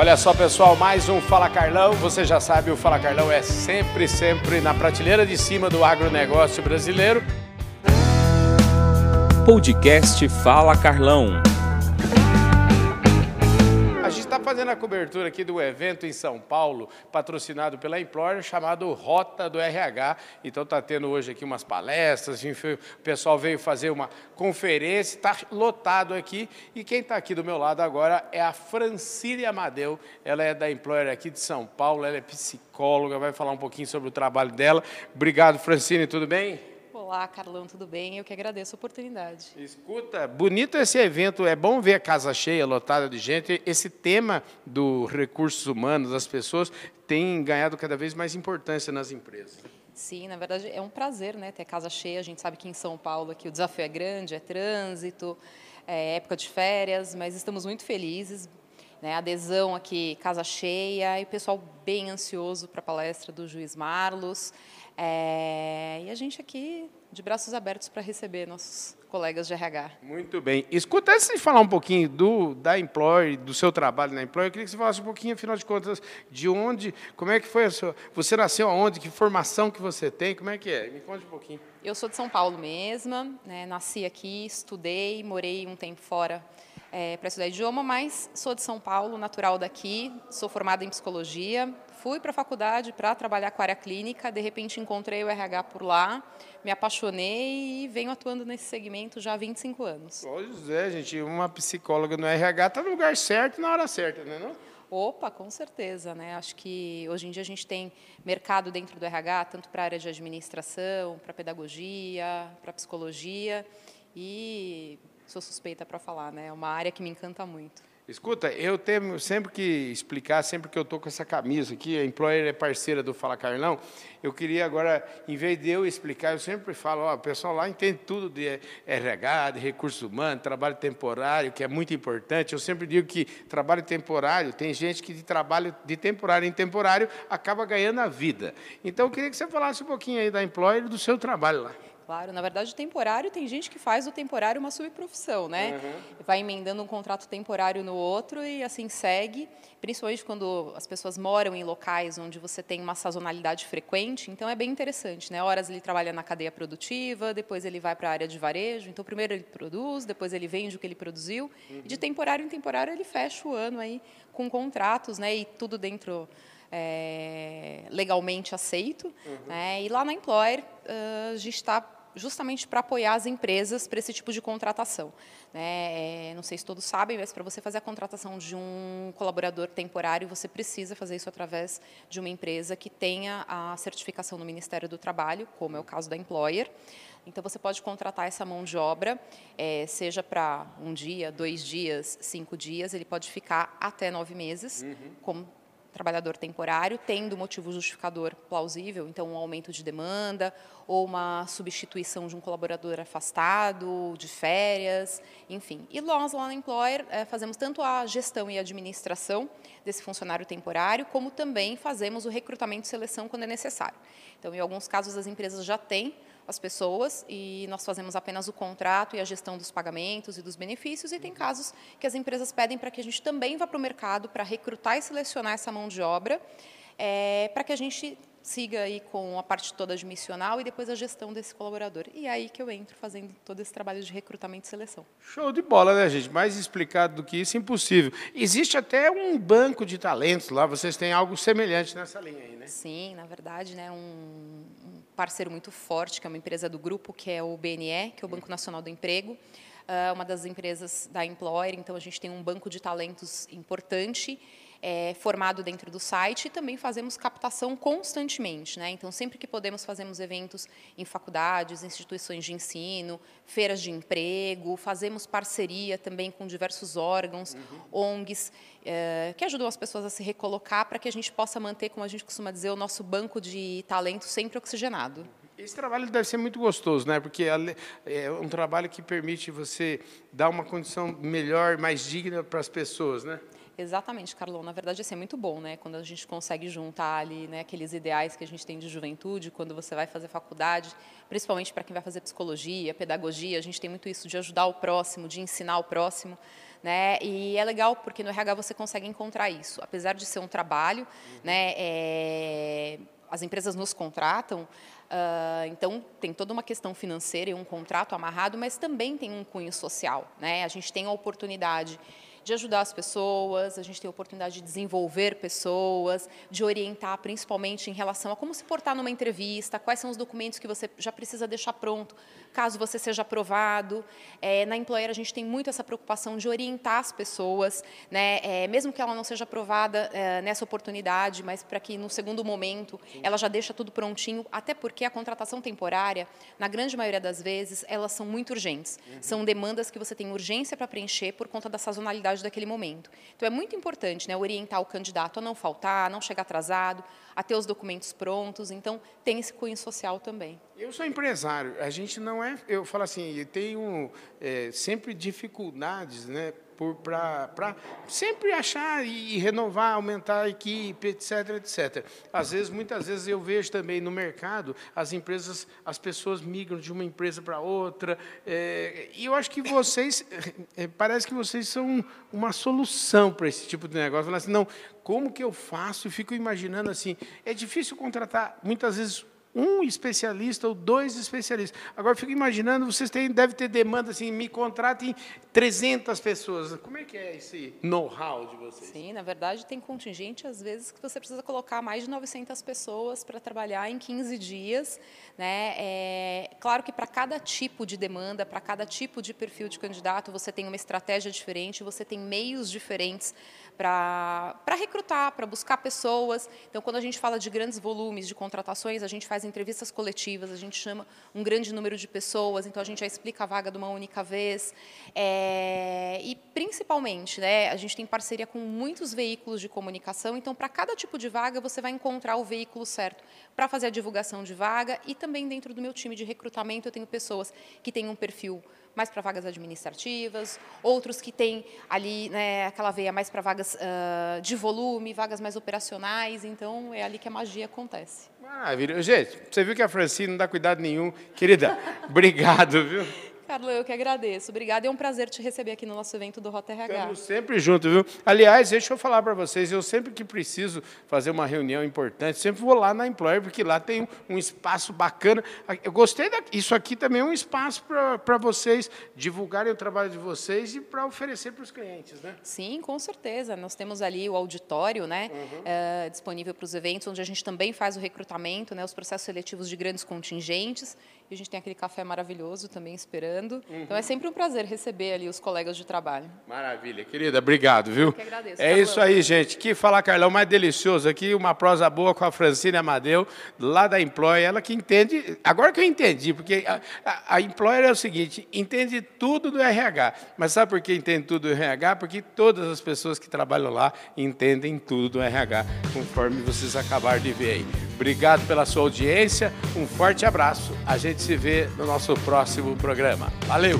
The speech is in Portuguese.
Olha só, pessoal, mais um Fala Carlão. Você já sabe, o Fala Carlão é sempre, sempre na prateleira de cima do agronegócio brasileiro. Podcast Fala Carlão. Fazendo a cobertura aqui do evento em São Paulo, patrocinado pela Employer, chamado Rota do RH. Então está tendo hoje aqui umas palestras, o pessoal veio fazer uma conferência, está lotado aqui. E quem está aqui do meu lado agora é a Francília Amadeu. Ela é da Employer aqui de São Paulo, ela é psicóloga, vai falar um pouquinho sobre o trabalho dela. Obrigado, Francine, tudo bem? Olá, Carlão, tudo bem? Eu que agradeço a oportunidade. Escuta, bonito esse evento, é bom ver a casa cheia, lotada de gente. Esse tema do recursos humanos, das pessoas, tem ganhado cada vez mais importância nas empresas. Sim, na verdade é um prazer né, ter casa cheia. A gente sabe que em São Paulo aqui o desafio é grande, é trânsito, é época de férias, mas estamos muito felizes. Né, adesão aqui, casa cheia, e o pessoal bem ansioso para a palestra do juiz Marlos. É, e a gente aqui de braços abertos para receber nossos colegas de RH. Muito bem. Escuta, antes de falar um pouquinho do, da Employ, do seu trabalho na Employ, eu queria que você falasse um pouquinho, afinal de contas, de onde, como é que foi a sua, você nasceu aonde, que formação que você tem, como é que é? Me conte um pouquinho. Eu sou de São Paulo mesma, né, nasci aqui, estudei, morei um tempo fora é, para estudar idioma, mas sou de São Paulo, natural daqui, sou formada em psicologia, fui para a faculdade para trabalhar com a área clínica, de repente encontrei o RH por lá, me apaixonei e venho atuando nesse segmento já há 25 anos. Pois é, gente, uma psicóloga no RH está no lugar certo na hora certa, não é não? Opa, com certeza, né? Acho que hoje em dia a gente tem mercado dentro do RH, tanto para a área de administração, para pedagogia, para psicologia e sou suspeita para falar, né? É uma área que me encanta muito. Escuta, eu tenho sempre que explicar, sempre que eu estou com essa camisa aqui, a Employer é parceira do Fala Carlão, eu queria agora, em vez de eu explicar, eu sempre falo, ó, o pessoal lá entende tudo de RH, de recursos humanos, trabalho temporário, que é muito importante. Eu sempre digo que trabalho temporário, tem gente que de trabalho de temporário em temporário acaba ganhando a vida. Então, eu queria que você falasse um pouquinho aí da Employer e do seu trabalho lá. Claro, na verdade, o temporário tem gente que faz do temporário uma subprofissão, né? Uhum. Vai emendando um contrato temporário no outro e assim segue, principalmente quando as pessoas moram em locais onde você tem uma sazonalidade frequente, então é bem interessante, né? Horas ele trabalha na cadeia produtiva, depois ele vai para a área de varejo, então primeiro ele produz, depois ele vende o que ele produziu, uhum. e de temporário em temporário ele fecha o ano aí com contratos, né? E tudo dentro é, legalmente aceito. Uhum. Né? E lá na Employer, uh, a gente está justamente para apoiar as empresas para esse tipo de contratação. Né? É, não sei se todos sabem, mas para você fazer a contratação de um colaborador temporário, você precisa fazer isso através de uma empresa que tenha a certificação no Ministério do Trabalho, como é o caso da Employer. Então, você pode contratar essa mão de obra, é, seja para um dia, dois dias, cinco dias, ele pode ficar até nove meses, uhum. como trabalhador temporário, tendo motivo justificador plausível, então um aumento de demanda ou uma substituição de um colaborador afastado, de férias, enfim. E nós lá na Employer é, fazemos tanto a gestão e administração desse funcionário temporário, como também fazemos o recrutamento e seleção quando é necessário. Então, em alguns casos, as empresas já têm as pessoas e nós fazemos apenas o contrato e a gestão dos pagamentos e dos benefícios. E tem casos que as empresas pedem para que a gente também vá para o mercado para recrutar e selecionar essa mão de obra, é, para que a gente siga aí com a parte toda admissional e depois a gestão desse colaborador. E é aí que eu entro fazendo todo esse trabalho de recrutamento e seleção. Show de bola, né, gente? Mais explicado do que isso, impossível. Existe até um banco de talentos lá, vocês têm algo semelhante nessa linha aí, né? Sim, na verdade, né, um, um parceiro muito forte, que é uma empresa do grupo, que é o BNE, que é o Banco Nacional do Emprego, uh, uma das empresas da Employer, então a gente tem um banco de talentos importante é, formado dentro do site e também fazemos captação constantemente. Né? Então, sempre que podemos, fazemos eventos em faculdades, instituições de ensino, feiras de emprego, fazemos parceria também com diversos órgãos, uhum. ONGs, é, que ajudam as pessoas a se recolocar para que a gente possa manter, como a gente costuma dizer, o nosso banco de talento sempre oxigenado. Esse trabalho deve ser muito gostoso, né? Porque é um trabalho que permite você dar uma condição melhor, mais digna para as pessoas, né? Exatamente, Carlão. Na verdade, assim, é muito bom, né? Quando a gente consegue juntar ali né, aqueles ideais que a gente tem de juventude, quando você vai fazer faculdade, principalmente para quem vai fazer psicologia, pedagogia, a gente tem muito isso de ajudar o próximo, de ensinar o próximo. Né? E é legal porque no RH você consegue encontrar isso. Apesar de ser um trabalho, né, é, as empresas nos contratam, Uh, então, tem toda uma questão financeira e um contrato amarrado, mas também tem um cunho social. Né? A gente tem a oportunidade de ajudar as pessoas, a gente tem a oportunidade de desenvolver pessoas, de orientar principalmente em relação a como se portar numa entrevista, quais são os documentos que você já precisa deixar pronto caso você seja aprovado. É, na Employer a gente tem muito essa preocupação de orientar as pessoas, né, é, mesmo que ela não seja aprovada é, nessa oportunidade, mas para que no segundo momento Sim. ela já deixa tudo prontinho, até porque a contratação temporária, na grande maioria das vezes, elas são muito urgentes. Uhum. São demandas que você tem urgência para preencher por conta da sazonalidade daquele momento. Então é muito importante né, orientar o candidato a não faltar, a não chegar atrasado, a ter os documentos prontos. Então tem esse cunho social também. Eu sou empresário. A gente não é. Eu falo assim, eu tenho é, sempre dificuldades, né? Para sempre achar e renovar, aumentar a equipe, etc, etc. Às vezes, muitas vezes eu vejo também no mercado as empresas, as pessoas migram de uma empresa para outra, é, e eu acho que vocês, é, parece que vocês são uma solução para esse tipo de negócio. Falar assim, não, como que eu faço? Eu fico imaginando assim, é difícil contratar muitas vezes um especialista ou dois especialistas. Agora, fico imaginando, vocês têm, devem ter demanda assim, me contratem 300 pessoas. Como é que é esse know-how de vocês? Sim, na verdade, tem contingente, às vezes, que você precisa colocar mais de 900 pessoas para trabalhar em 15 dias. Né? É, claro que para cada tipo de demanda, para cada tipo de perfil de candidato, você tem uma estratégia diferente, você tem meios diferentes para recrutar, para buscar pessoas. Então, quando a gente fala de grandes volumes de contratações, a gente faz entrevistas coletivas, a gente chama um grande número de pessoas, então a gente já explica a vaga de uma única vez. É, e, principalmente, né, a gente tem parceria com muitos veículos de comunicação, então, para cada tipo de vaga, você vai encontrar o veículo certo para fazer a divulgação de vaga e também dentro do meu time de recrutamento eu tenho pessoas que têm um perfil mais para vagas administrativas, outros que têm ali né, aquela veia mais para vagas uh, de volume, vagas mais operacionais, então é ali que a magia acontece. Maravilha. Gente, você viu que a Francine não dá cuidado nenhum. Querida, obrigado, viu? Carlos, eu que agradeço. Obrigada, é um prazer te receber aqui no nosso evento do Rota RH. Estamos sempre juntos, viu? Aliás, deixa eu falar para vocês, eu sempre que preciso fazer uma reunião importante, sempre vou lá na Employer, porque lá tem um, espaço bacana. Eu gostei daqui. Isso aqui também é um espaço para vocês divulgarem o trabalho de vocês e para oferecer para os clientes, né? Sim, com certeza. Nós temos ali o auditório, né, uhum. é, disponível para os eventos, onde a gente também faz o recrutamento, né, os processos seletivos de grandes contingentes. E a gente tem aquele café maravilhoso também esperando. Uhum. Então é sempre um prazer receber ali os colegas de trabalho. Maravilha, querida, obrigado, viu? Eu que agradeço. É isso aí, gente. Que falar, Carlão, mais delicioso aqui, uma prosa boa com a Francine Amadeu, lá da Employer, ela que entende, agora que eu entendi, porque a, a, a Employer é o seguinte, entende tudo do RH. Mas sabe por que entende tudo do RH? Porque todas as pessoas que trabalham lá entendem tudo do RH, conforme vocês acabaram de ver aí. Obrigado pela sua audiência, um forte abraço. A gente se vê no nosso próximo programa. Valeu!